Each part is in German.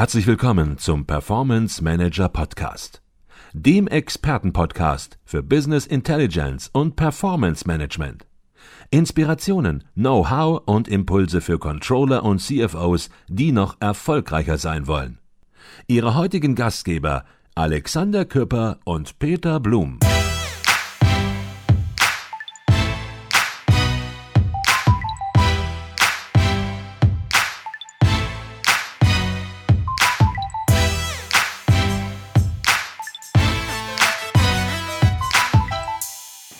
Herzlich willkommen zum Performance Manager Podcast, dem Expertenpodcast für Business Intelligence und Performance Management. Inspirationen, Know-how und Impulse für Controller und CFOs, die noch erfolgreicher sein wollen. Ihre heutigen Gastgeber Alexander Küpper und Peter Blum.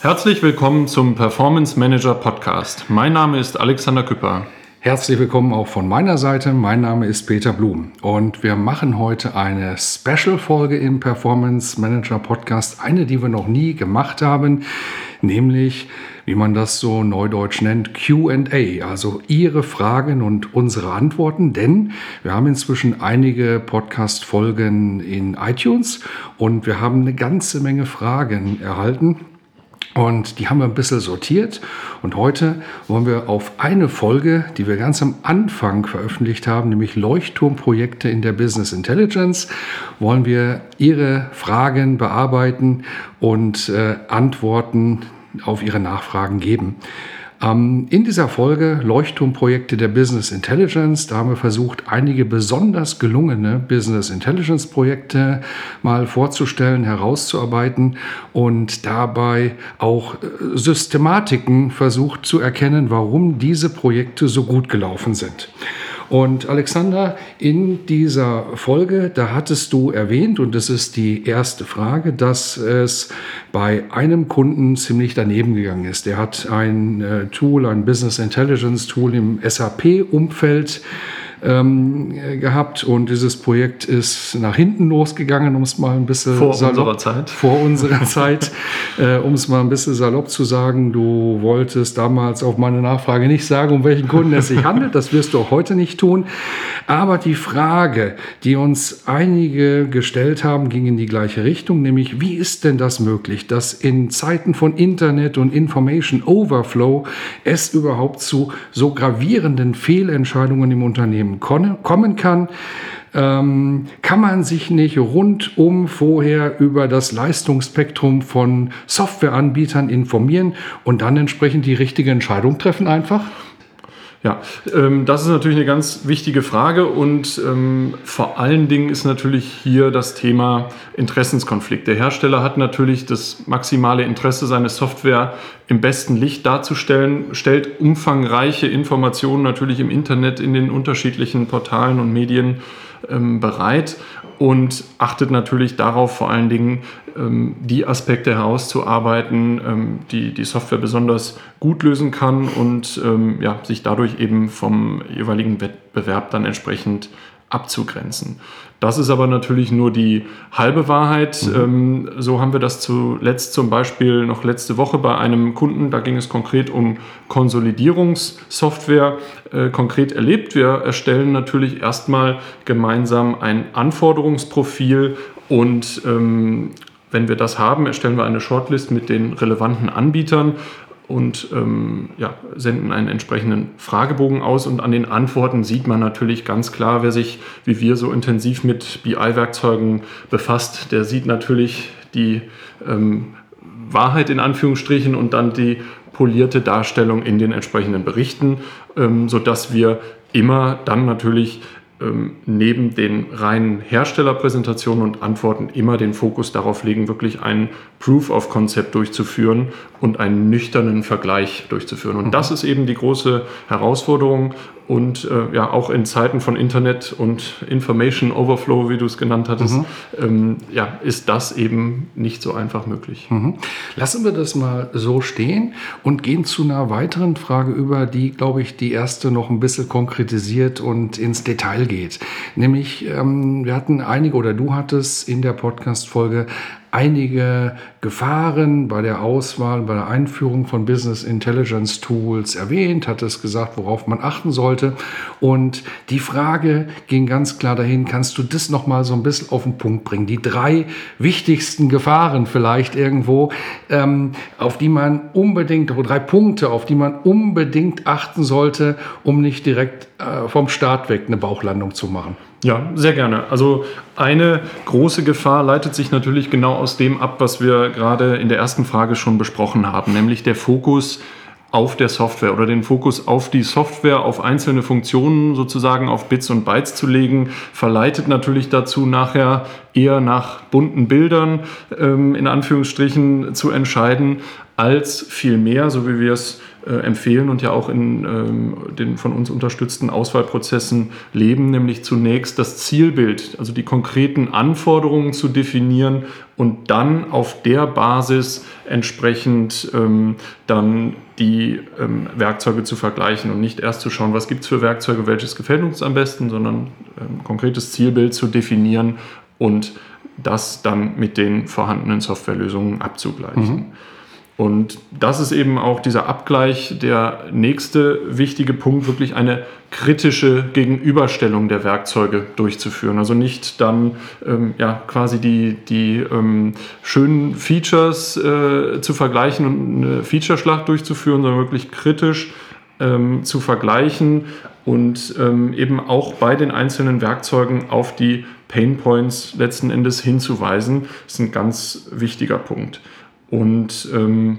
Herzlich willkommen zum Performance Manager Podcast. Mein Name ist Alexander Küpper. Herzlich willkommen auch von meiner Seite. Mein Name ist Peter Blum und wir machen heute eine Special-Folge im Performance Manager Podcast. Eine, die wir noch nie gemacht haben, nämlich, wie man das so neudeutsch nennt, QA, also Ihre Fragen und unsere Antworten. Denn wir haben inzwischen einige Podcast-Folgen in iTunes und wir haben eine ganze Menge Fragen erhalten und die haben wir ein bisschen sortiert. Und heute wollen wir auf eine Folge, die wir ganz am Anfang veröffentlicht haben, nämlich Leuchtturmprojekte in der Business Intelligence, wollen wir Ihre Fragen bearbeiten und äh, Antworten auf Ihre Nachfragen geben. Ähm, in dieser Folge Leuchtturmprojekte der Business Intelligence, da haben wir versucht, einige besonders gelungene Business Intelligence Projekte mal vorzustellen, herauszuarbeiten und dabei auch äh, Systematiken versucht zu erkennen, warum diese Projekte so gut gelaufen sind. Und Alexander, in dieser Folge, da hattest du erwähnt, und das ist die erste Frage, dass es bei einem Kunden ziemlich daneben gegangen ist. Der hat ein äh, Tool, ein Business Intelligence Tool im SAP-Umfeld ähm, gehabt und dieses Projekt ist nach hinten losgegangen, um es mal ein bisschen vor salopp, unserer Zeit. Vor unserer Zeit, äh, um es mal ein bisschen salopp zu sagen. Du wolltest damals auf meine Nachfrage nicht sagen, um welchen Kunden es sich handelt. Das wirst du auch heute nicht tun. Aber die Frage, die uns einige gestellt haben, ging in die gleiche Richtung, nämlich wie ist denn das möglich, dass in Zeiten von Internet und Information Overflow es überhaupt zu so gravierenden Fehlentscheidungen im Unternehmen kommen kann, ähm, kann man sich nicht rundum vorher über das Leistungsspektrum von Softwareanbietern informieren und dann entsprechend die richtige Entscheidung treffen einfach? Ja, ähm, das ist natürlich eine ganz wichtige Frage und ähm, vor allen Dingen ist natürlich hier das Thema Interessenskonflikt. Der Hersteller hat natürlich das maximale Interesse, seine Software im besten Licht darzustellen, stellt umfangreiche Informationen natürlich im Internet in den unterschiedlichen Portalen und Medien ähm, bereit und achtet natürlich darauf, vor allen Dingen ähm, die Aspekte herauszuarbeiten, ähm, die die Software besonders gut lösen kann und ähm, ja, sich dadurch eben vom jeweiligen Wettbewerb dann entsprechend abzugrenzen. Das ist aber natürlich nur die halbe Wahrheit. Mhm. Ähm, so haben wir das zuletzt zum Beispiel noch letzte Woche bei einem Kunden, da ging es konkret um Konsolidierungssoftware, äh, konkret erlebt. Wir erstellen natürlich erstmal gemeinsam ein Anforderungsprofil und ähm, wenn wir das haben, erstellen wir eine Shortlist mit den relevanten Anbietern und ähm, ja, senden einen entsprechenden Fragebogen aus. Und an den Antworten sieht man natürlich ganz klar, wer sich wie wir so intensiv mit BI-Werkzeugen befasst, der sieht natürlich die ähm, Wahrheit in Anführungsstrichen und dann die polierte Darstellung in den entsprechenden Berichten, ähm, sodass wir immer dann natürlich ähm, neben den reinen Herstellerpräsentationen und Antworten immer den Fokus darauf legen, wirklich ein Proof of Concept durchzuführen und einen nüchternen Vergleich durchzuführen. Und das ist eben die große Herausforderung und äh, ja, auch in Zeiten von Internet und Information Overflow, wie du es genannt hattest, mhm. ähm, ja, ist das eben nicht so einfach möglich. Mhm. Lassen wir das mal so stehen und gehen zu einer weiteren Frage über, die, glaube ich, die erste noch ein bisschen konkretisiert und ins Detail geht. Nämlich, ähm, wir hatten einige oder du hattest in der Podcast-Folge einige Gefahren bei der Auswahl, bei der Einführung von Business Intelligence Tools erwähnt, hat es gesagt, worauf man achten sollte. Und die Frage ging ganz klar dahin, kannst du das nochmal so ein bisschen auf den Punkt bringen? Die drei wichtigsten Gefahren vielleicht irgendwo, ähm, auf die man unbedingt, drei Punkte, auf die man unbedingt achten sollte, um nicht direkt äh, vom Start weg eine Bauchlandung zu machen. Ja, sehr gerne. Also eine große Gefahr leitet sich natürlich genau aus dem ab, was wir gerade in der ersten Frage schon besprochen haben, nämlich der Fokus auf der Software oder den Fokus auf die Software, auf einzelne Funktionen sozusagen auf Bits und Bytes zu legen, verleitet natürlich dazu, nachher eher nach bunten Bildern ähm, in Anführungsstrichen zu entscheiden, als viel mehr, so wie wir es äh, empfehlen und ja auch in ähm, den von uns unterstützten Auswahlprozessen leben, nämlich zunächst das Zielbild, also die konkreten Anforderungen zu definieren und dann auf der Basis entsprechend ähm, dann die ähm, Werkzeuge zu vergleichen und nicht erst zu schauen, was gibt es für Werkzeuge, welches gefällt uns am besten, sondern ähm, konkretes Zielbild zu definieren und das dann mit den vorhandenen Softwarelösungen abzugleichen. Mhm. Und das ist eben auch dieser Abgleich, der nächste wichtige Punkt, wirklich eine kritische Gegenüberstellung der Werkzeuge durchzuführen. Also nicht dann ähm, ja, quasi die, die ähm, schönen Features äh, zu vergleichen und eine Featureschlacht durchzuführen, sondern wirklich kritisch ähm, zu vergleichen und ähm, eben auch bei den einzelnen Werkzeugen auf die Pain Points letzten Endes hinzuweisen. Ist ein ganz wichtiger Punkt. Und ähm,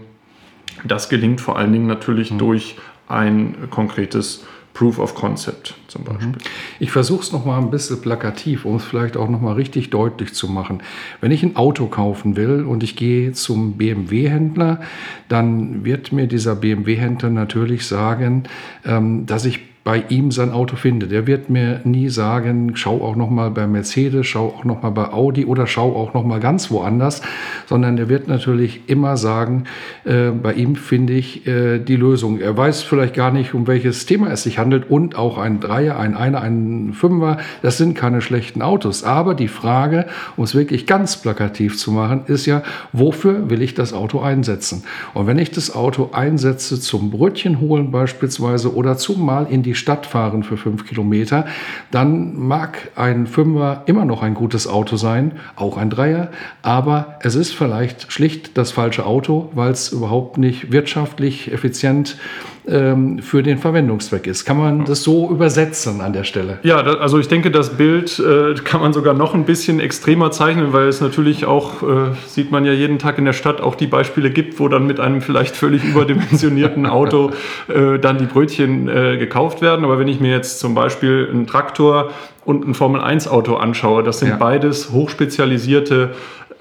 das gelingt vor allen Dingen natürlich mhm. durch ein konkretes Proof of Concept zum Beispiel. Mhm. Ich versuche es nochmal ein bisschen plakativ, um es vielleicht auch nochmal richtig deutlich zu machen. Wenn ich ein Auto kaufen will und ich gehe zum BMW-Händler, dann wird mir dieser BMW-Händler natürlich sagen, ähm, dass ich bei ihm sein Auto finde. Der wird mir nie sagen, schau auch noch mal bei Mercedes, schau auch noch mal bei Audi oder schau auch noch mal ganz woanders, sondern der wird natürlich immer sagen, äh, bei ihm finde ich äh, die Lösung. Er weiß vielleicht gar nicht, um welches Thema es sich handelt und auch ein Dreier, ein Einer, ein Fünfer, das sind keine schlechten Autos. Aber die Frage, um es wirklich ganz plakativ zu machen, ist ja, wofür will ich das Auto einsetzen? Und wenn ich das Auto einsetze zum Brötchen holen beispielsweise oder zum Mal in die die Stadt fahren für fünf Kilometer, dann mag ein Fünfer immer noch ein gutes Auto sein, auch ein Dreier, aber es ist vielleicht schlicht das falsche Auto, weil es überhaupt nicht wirtschaftlich effizient ähm, für den Verwendungszweck ist. Kann man das so übersetzen an der Stelle? Ja, also ich denke, das Bild äh, kann man sogar noch ein bisschen extremer zeichnen, weil es natürlich auch, äh, sieht man ja jeden Tag in der Stadt, auch die Beispiele gibt, wo dann mit einem vielleicht völlig überdimensionierten Auto äh, dann die Brötchen äh, werden. Aber wenn ich mir jetzt zum Beispiel einen Traktor und ein Formel-1-Auto anschaue, das sind ja. beides hochspezialisierte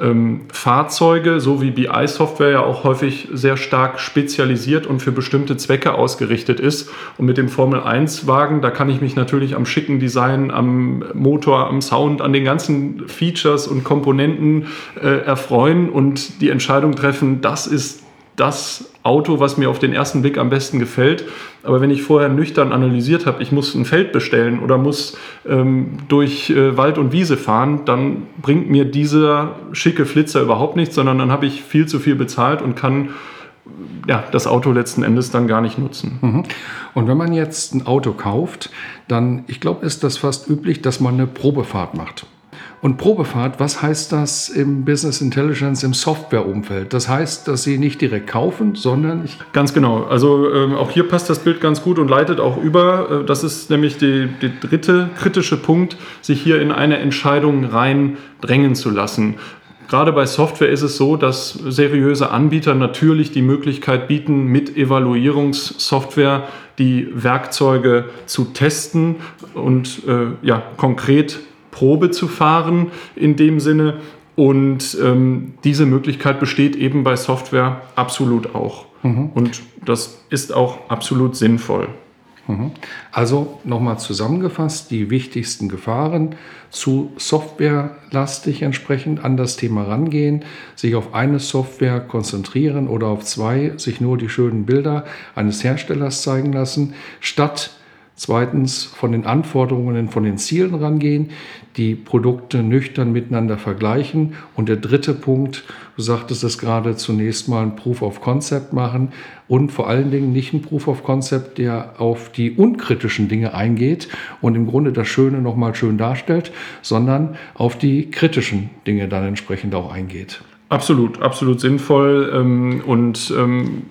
ähm, Fahrzeuge, so wie BI-Software ja auch häufig sehr stark spezialisiert und für bestimmte Zwecke ausgerichtet ist. Und mit dem Formel-1-Wagen, da kann ich mich natürlich am schicken Design, am Motor, am Sound, an den ganzen Features und Komponenten äh, erfreuen und die Entscheidung treffen, das ist das Auto, was mir auf den ersten Blick am besten gefällt. Aber wenn ich vorher nüchtern analysiert habe, ich muss ein Feld bestellen oder muss ähm, durch äh, Wald und Wiese fahren, dann bringt mir dieser schicke Flitzer überhaupt nichts, sondern dann habe ich viel zu viel bezahlt und kann ja, das Auto letzten Endes dann gar nicht nutzen. Mhm. Und wenn man jetzt ein Auto kauft, dann, ich glaube, ist das fast üblich, dass man eine Probefahrt macht. Und Probefahrt, was heißt das im Business Intelligence, im Softwareumfeld? Das heißt, dass Sie nicht direkt kaufen, sondern ich Ganz genau. Also ähm, auch hier passt das Bild ganz gut und leitet auch über. Äh, das ist nämlich der dritte kritische Punkt, sich hier in eine Entscheidung rein drängen zu lassen. Gerade bei Software ist es so, dass seriöse Anbieter natürlich die Möglichkeit bieten, mit Evaluierungssoftware die Werkzeuge zu testen und äh, ja, konkret Probe zu fahren in dem Sinne. Und ähm, diese Möglichkeit besteht eben bei Software absolut auch. Mhm. Und das ist auch absolut sinnvoll. Mhm. Also nochmal zusammengefasst, die wichtigsten Gefahren zu softwarelastig entsprechend an das Thema rangehen, sich auf eine Software konzentrieren oder auf zwei, sich nur die schönen Bilder eines Herstellers zeigen lassen, statt Zweitens von den Anforderungen, von den Zielen rangehen, die Produkte nüchtern miteinander vergleichen. Und der dritte Punkt, du sagtest es gerade, zunächst mal ein Proof of Concept machen und vor allen Dingen nicht ein Proof of Concept, der auf die unkritischen Dinge eingeht und im Grunde das Schöne nochmal schön darstellt, sondern auf die kritischen Dinge dann entsprechend auch eingeht. Absolut, absolut sinnvoll ähm, und ähm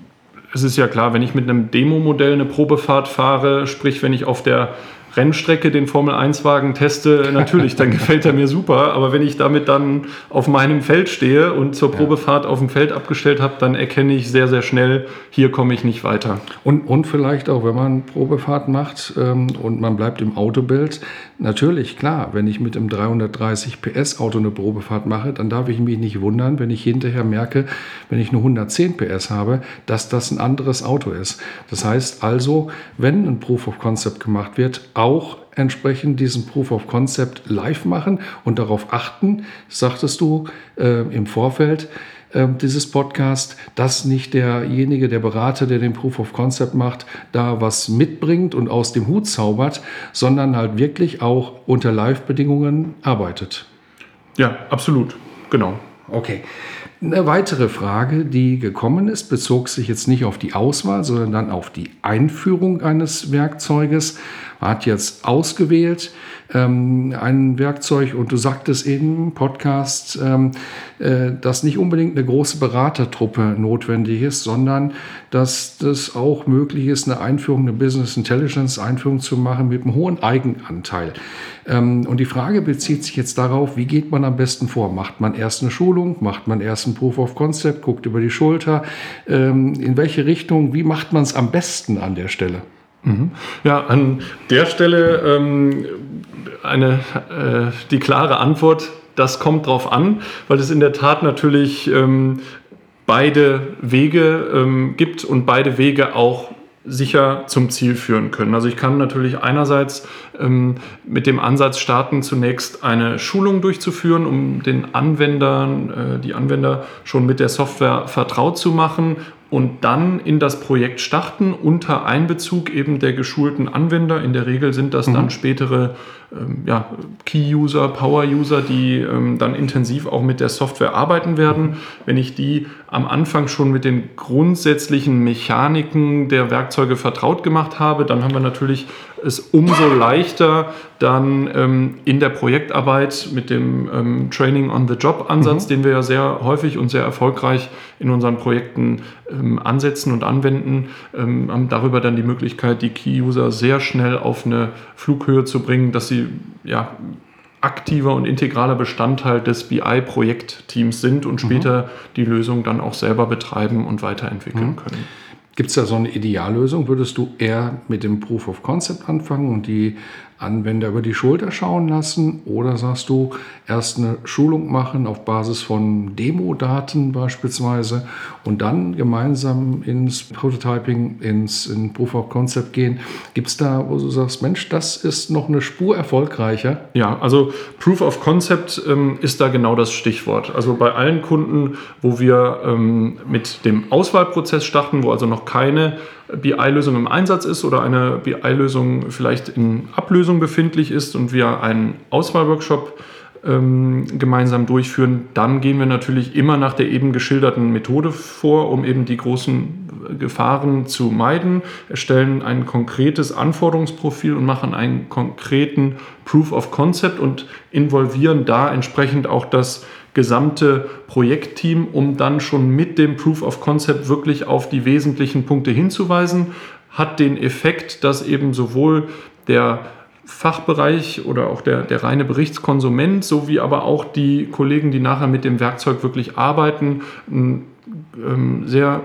es ist ja klar, wenn ich mit einem Demo-Modell eine Probefahrt fahre, sprich wenn ich auf der Rennstrecke den Formel-1-Wagen teste, natürlich, dann gefällt er mir super. Aber wenn ich damit dann auf meinem Feld stehe und zur Probefahrt auf dem Feld abgestellt habe, dann erkenne ich sehr, sehr schnell, hier komme ich nicht weiter. Und, und vielleicht auch, wenn man Probefahrt macht ähm, und man bleibt im Autobild, natürlich, klar, wenn ich mit einem 330 PS Auto eine Probefahrt mache, dann darf ich mich nicht wundern, wenn ich hinterher merke, wenn ich nur 110 PS habe, dass das ein anderes Auto ist. Das heißt also, wenn ein Proof of Concept gemacht wird, auch entsprechend diesen Proof of Concept live machen und darauf achten, sagtest du äh, im Vorfeld äh, dieses Podcast, dass nicht derjenige, der Berater, der den Proof of Concept macht, da was mitbringt und aus dem Hut zaubert, sondern halt wirklich auch unter Live-Bedingungen arbeitet. Ja, absolut. Genau. Okay. Eine weitere Frage, die gekommen ist, bezog sich jetzt nicht auf die Auswahl, sondern dann auf die Einführung eines Werkzeuges. Man hat jetzt ausgewählt ähm, ein Werkzeug und du sagtest im Podcast, ähm, äh, dass nicht unbedingt eine große Beratertruppe notwendig ist, sondern dass das auch möglich ist, eine Einführung, eine Business Intelligence Einführung zu machen mit einem hohen Eigenanteil. Ähm, und die Frage bezieht sich jetzt darauf, wie geht man am besten vor? Macht man erst eine Schulung? Macht man erst ein Proof of Concept? Guckt über die Schulter? Ähm, in welche Richtung? Wie macht man es am besten an der Stelle? Mhm. Ja, an der Stelle ähm, eine, äh, die klare Antwort, das kommt drauf an, weil es in der Tat natürlich ähm, beide Wege ähm, gibt und beide Wege auch sicher zum Ziel führen können. Also ich kann natürlich einerseits ähm, mit dem Ansatz starten, zunächst eine Schulung durchzuführen, um den Anwendern, äh, die Anwender schon mit der Software vertraut zu machen und dann in das Projekt starten unter Einbezug eben der geschulten Anwender. In der Regel sind das mhm. dann spätere ähm, ja, Key-User, Power-User, die ähm, dann intensiv auch mit der Software arbeiten werden. Wenn ich die am Anfang schon mit den grundsätzlichen Mechaniken der Werkzeuge vertraut gemacht habe, dann haben wir natürlich es umso leichter, dann ähm, in der Projektarbeit mit dem ähm, Training on the Job-Ansatz, mhm. den wir ja sehr häufig und sehr erfolgreich in unseren Projekten ähm, ansetzen und anwenden, ähm, haben darüber dann die Möglichkeit, die Key-User sehr schnell auf eine Flughöhe zu bringen, dass sie ja, aktiver und integraler Bestandteil des BI-Projektteams sind und mhm. später mhm. die Lösung dann auch selber betreiben und weiterentwickeln mhm. können. Gibt es da so eine Ideallösung? Würdest du eher mit dem Proof of Concept anfangen und die Anwender über die Schulter schauen lassen? Oder sagst du, erst eine Schulung machen auf Basis von Demo-Daten beispielsweise und dann gemeinsam ins Prototyping, ins in Proof of Concept gehen? Gibt es da, wo du sagst, Mensch, das ist noch eine Spur erfolgreicher? Ja, also Proof of Concept ähm, ist da genau das Stichwort. Also bei allen Kunden, wo wir ähm, mit dem Auswahlprozess starten, wo also noch keine BI-Lösung im Einsatz ist oder eine BI-Lösung vielleicht in Ablösung befindlich ist und wir einen Auswahlworkshop ähm, gemeinsam durchführen, dann gehen wir natürlich immer nach der eben geschilderten Methode vor, um eben die großen Gefahren zu meiden, erstellen ein konkretes Anforderungsprofil und machen einen konkreten Proof of Concept und involvieren da entsprechend auch das gesamte Projektteam, um dann schon mit dem Proof of Concept wirklich auf die wesentlichen Punkte hinzuweisen, hat den Effekt, dass eben sowohl der Fachbereich oder auch der, der reine Berichtskonsument sowie aber auch die Kollegen, die nachher mit dem Werkzeug wirklich arbeiten, ein ähm, sehr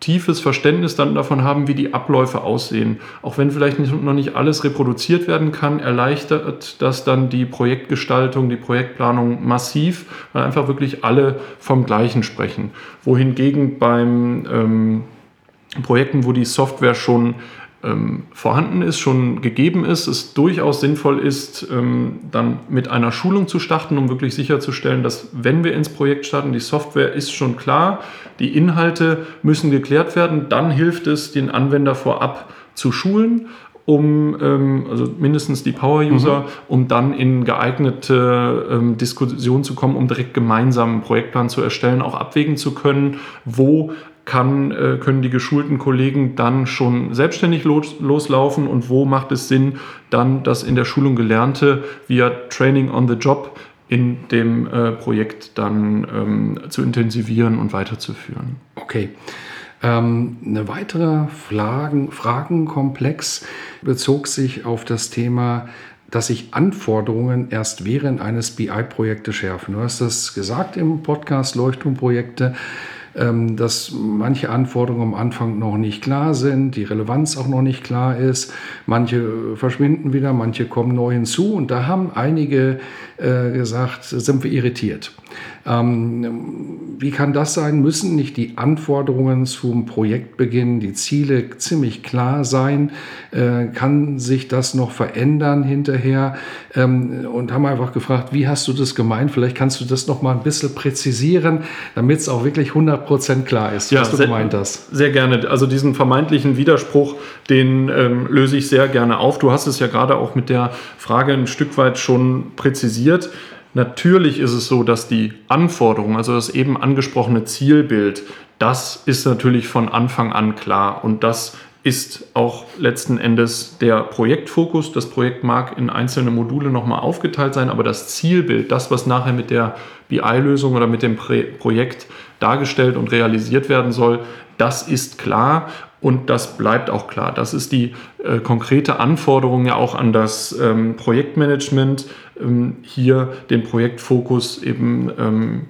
tiefes Verständnis dann davon haben, wie die Abläufe aussehen. Auch wenn vielleicht nicht, noch nicht alles reproduziert werden kann, erleichtert das dann die Projektgestaltung, die Projektplanung massiv, weil einfach wirklich alle vom Gleichen sprechen. Wohingegen beim ähm, Projekten, wo die Software schon ähm, vorhanden ist, schon gegeben ist, es durchaus sinnvoll ist, ähm, dann mit einer Schulung zu starten, um wirklich sicherzustellen, dass wenn wir ins Projekt starten, die Software ist schon klar, die Inhalte müssen geklärt werden, dann hilft es, den Anwender vorab zu schulen um ähm, also mindestens die Power-User, mhm. um dann in geeignete ähm, Diskussionen zu kommen, um direkt gemeinsam einen Projektplan zu erstellen, auch abwägen zu können, wo kann, äh, können die geschulten Kollegen dann schon selbstständig los, loslaufen und wo macht es Sinn, dann das in der Schulung Gelernte via Training on the Job in dem äh, Projekt dann ähm, zu intensivieren und weiterzuführen. Okay. Ähm, eine weitere Fragen, Fragenkomplex bezog sich auf das Thema dass sich Anforderungen erst während eines BI-Projektes schärfen. Du hast das gesagt im Podcast Leuchtturmprojekte. Dass manche Anforderungen am Anfang noch nicht klar sind, die Relevanz auch noch nicht klar ist. Manche verschwinden wieder, manche kommen neu hinzu. Und da haben einige äh, gesagt, sind wir irritiert. Ähm, wie kann das sein? Müssen nicht die Anforderungen zum Projektbeginn, die Ziele ziemlich klar sein? Äh, kann sich das noch verändern hinterher? Ähm, und haben einfach gefragt, wie hast du das gemeint? Vielleicht kannst du das noch mal ein bisschen präzisieren, damit es auch wirklich 100% klar ist, ja, was du sehr, gemeint hast. Sehr gerne. Also diesen vermeintlichen Widerspruch, den ähm, löse ich sehr gerne auf. Du hast es ja gerade auch mit der Frage ein Stück weit schon präzisiert. Natürlich ist es so, dass die Anforderungen, also das eben angesprochene Zielbild, das ist natürlich von Anfang an klar. Und das ist auch letzten Endes der Projektfokus. Das Projekt mag in einzelne Module nochmal aufgeteilt sein, aber das Zielbild, das, was nachher mit der BI-Lösung oder mit dem Projekt dargestellt und realisiert werden soll, das ist klar und das bleibt auch klar. Das ist die äh, konkrete Anforderung ja auch an das ähm, Projektmanagement, ähm, hier den Projektfokus eben ähm,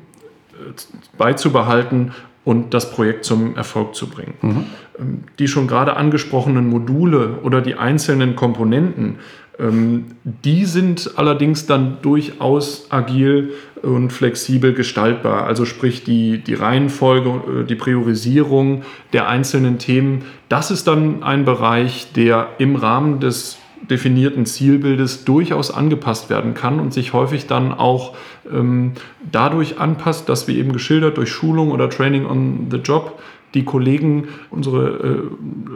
beizubehalten und das Projekt zum Erfolg zu bringen. Mhm. Ähm, die schon gerade angesprochenen Module oder die einzelnen Komponenten, ähm, die sind allerdings dann durchaus agil und flexibel gestaltbar. Also sprich die, die Reihenfolge, äh, die Priorisierung der einzelnen Themen, das ist dann ein Bereich, der im Rahmen des definierten Zielbildes durchaus angepasst werden kann und sich häufig dann auch ähm, dadurch anpasst, dass wir eben geschildert durch Schulung oder Training on the Job die Kollegen, unsere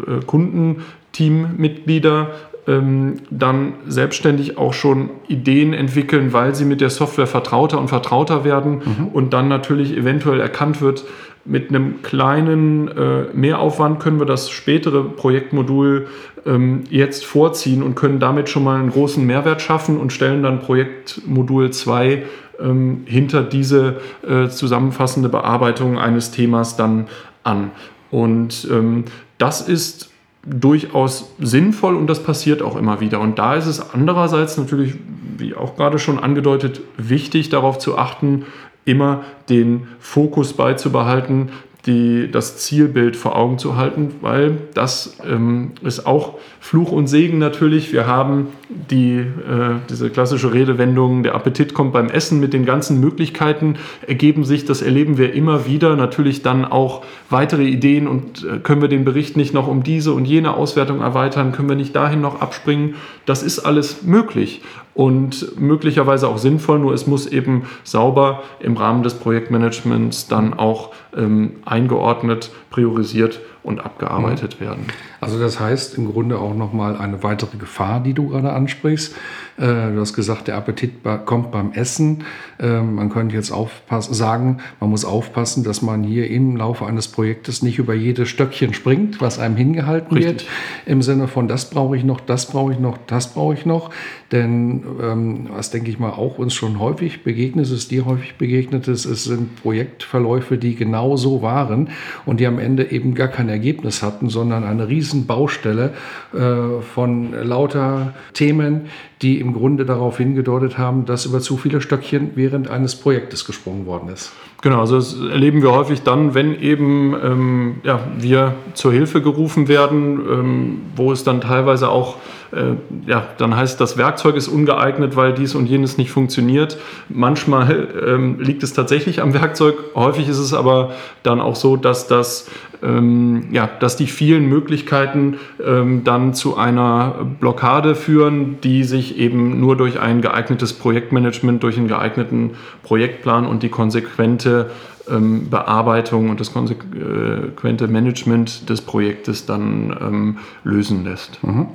äh, äh, Kundenteammitglieder ähm, dann selbstständig auch schon Ideen entwickeln, weil sie mit der Software vertrauter und vertrauter werden mhm. und dann natürlich eventuell erkannt wird, mit einem kleinen äh, Mehraufwand können wir das spätere Projektmodul ähm, jetzt vorziehen und können damit schon mal einen großen Mehrwert schaffen und stellen dann Projektmodul 2 ähm, hinter diese äh, zusammenfassende Bearbeitung eines Themas dann an. Und ähm, das ist durchaus sinnvoll und das passiert auch immer wieder. Und da ist es andererseits natürlich, wie auch gerade schon angedeutet, wichtig darauf zu achten, immer den Fokus beizubehalten, die, das Zielbild vor Augen zu halten, weil das ähm, ist auch Fluch und Segen natürlich. Wir haben die, äh, diese klassische Redewendung, der Appetit kommt beim Essen mit den ganzen Möglichkeiten, ergeben sich, das erleben wir immer wieder, natürlich dann auch weitere Ideen und äh, können wir den Bericht nicht noch um diese und jene Auswertung erweitern, können wir nicht dahin noch abspringen. Das ist alles möglich und möglicherweise auch sinnvoll, nur es muss eben sauber im Rahmen des Projektmanagements dann auch ähm, eingeordnet, priorisiert und abgearbeitet mhm. werden. Also das heißt im Grunde auch nochmal eine weitere Gefahr, die du gerade ansprichst. Äh, du hast gesagt, der Appetit kommt beim Essen. Ähm, man könnte jetzt aufpassen, sagen, man muss aufpassen, dass man hier im Laufe eines Projektes nicht über jedes Stöckchen springt, was einem hingehalten Richtig. wird. Im Sinne von, das brauche ich noch, das brauche ich noch, das brauche ich noch. Denn ähm, was denke ich mal auch uns schon häufig begegnet ist, dir häufig begegnet ist, es sind Projektverläufe, die genau so waren und die am Ende eben gar kein Ergebnis hatten, sondern eine riesen Baustelle äh, von lauter Themen, die im Grunde darauf hingedeutet haben, dass über zu viele Stöckchen während eines Projektes gesprungen worden ist. Genau, also das erleben wir häufig dann, wenn eben ähm, ja, wir zur Hilfe gerufen werden, ähm, wo es dann teilweise auch, ja, dann heißt, das Werkzeug ist ungeeignet, weil dies und jenes nicht funktioniert. Manchmal ähm, liegt es tatsächlich am Werkzeug, häufig ist es aber dann auch so, dass das ähm, ja, dass die vielen Möglichkeiten ähm, dann zu einer Blockade führen, die sich eben nur durch ein geeignetes Projektmanagement, durch einen geeigneten Projektplan und die konsequente ähm, Bearbeitung und das konsequente Management des Projektes dann ähm, lösen lässt. Mhm.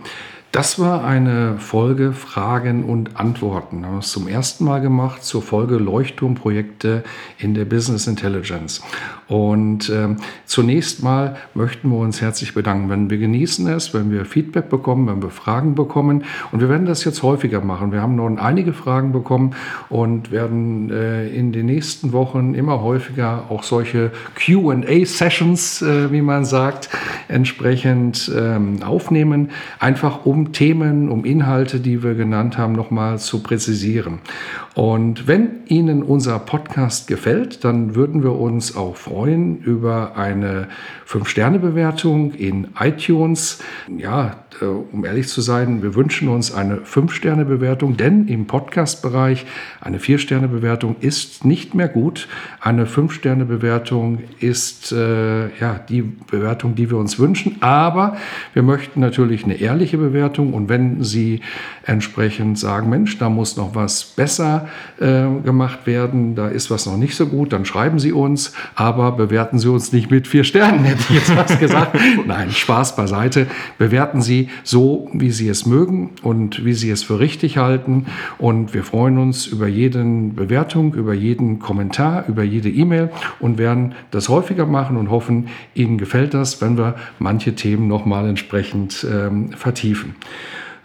Das war eine Folge Fragen und Antworten. Wir haben es zum ersten Mal gemacht zur Folge Leuchtturmprojekte in der Business Intelligence. Und äh, zunächst mal möchten wir uns herzlich bedanken, wenn wir genießen es, wenn wir Feedback bekommen, wenn wir Fragen bekommen. Und wir werden das jetzt häufiger machen. Wir haben noch einige Fragen bekommen und werden äh, in den nächsten Wochen immer häufiger auch solche QA-Sessions, äh, wie man sagt, entsprechend ähm, aufnehmen, einfach um Themen, um Inhalte, die wir genannt haben, nochmal zu präzisieren. Und wenn Ihnen unser Podcast gefällt, dann würden wir uns auch freuen über eine 5-Sterne-Bewertung in iTunes. Ja, äh, um ehrlich zu sein, wir wünschen uns eine 5-Sterne-Bewertung, denn im Podcast-Bereich eine 4-Sterne-Bewertung ist nicht mehr gut. Eine 5-Sterne-Bewertung ist äh, ja, die Bewertung, die wir uns wünschen, aber wir möchten natürlich eine ehrliche Bewertung und wenn Sie entsprechend sagen, Mensch, da muss noch was besser äh, gemacht werden, da ist was noch nicht so gut, dann schreiben Sie uns, aber bewerten Sie uns nicht mit vier Sternen, hätte ich jetzt was gesagt. Nein, Spaß beiseite. Bewerten Sie so, wie Sie es mögen und wie Sie es für richtig halten. Und wir freuen uns über jede Bewertung, über jeden Kommentar, über jede E-Mail und werden das häufiger machen und hoffen, Ihnen gefällt das, wenn wir manche Themen nochmal entsprechend ähm, vertiefen.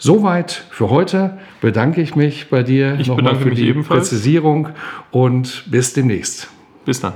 Soweit für heute. Bedanke ich mich bei dir ich nochmal für die ebenfalls. Präzisierung und bis demnächst. Bis dann.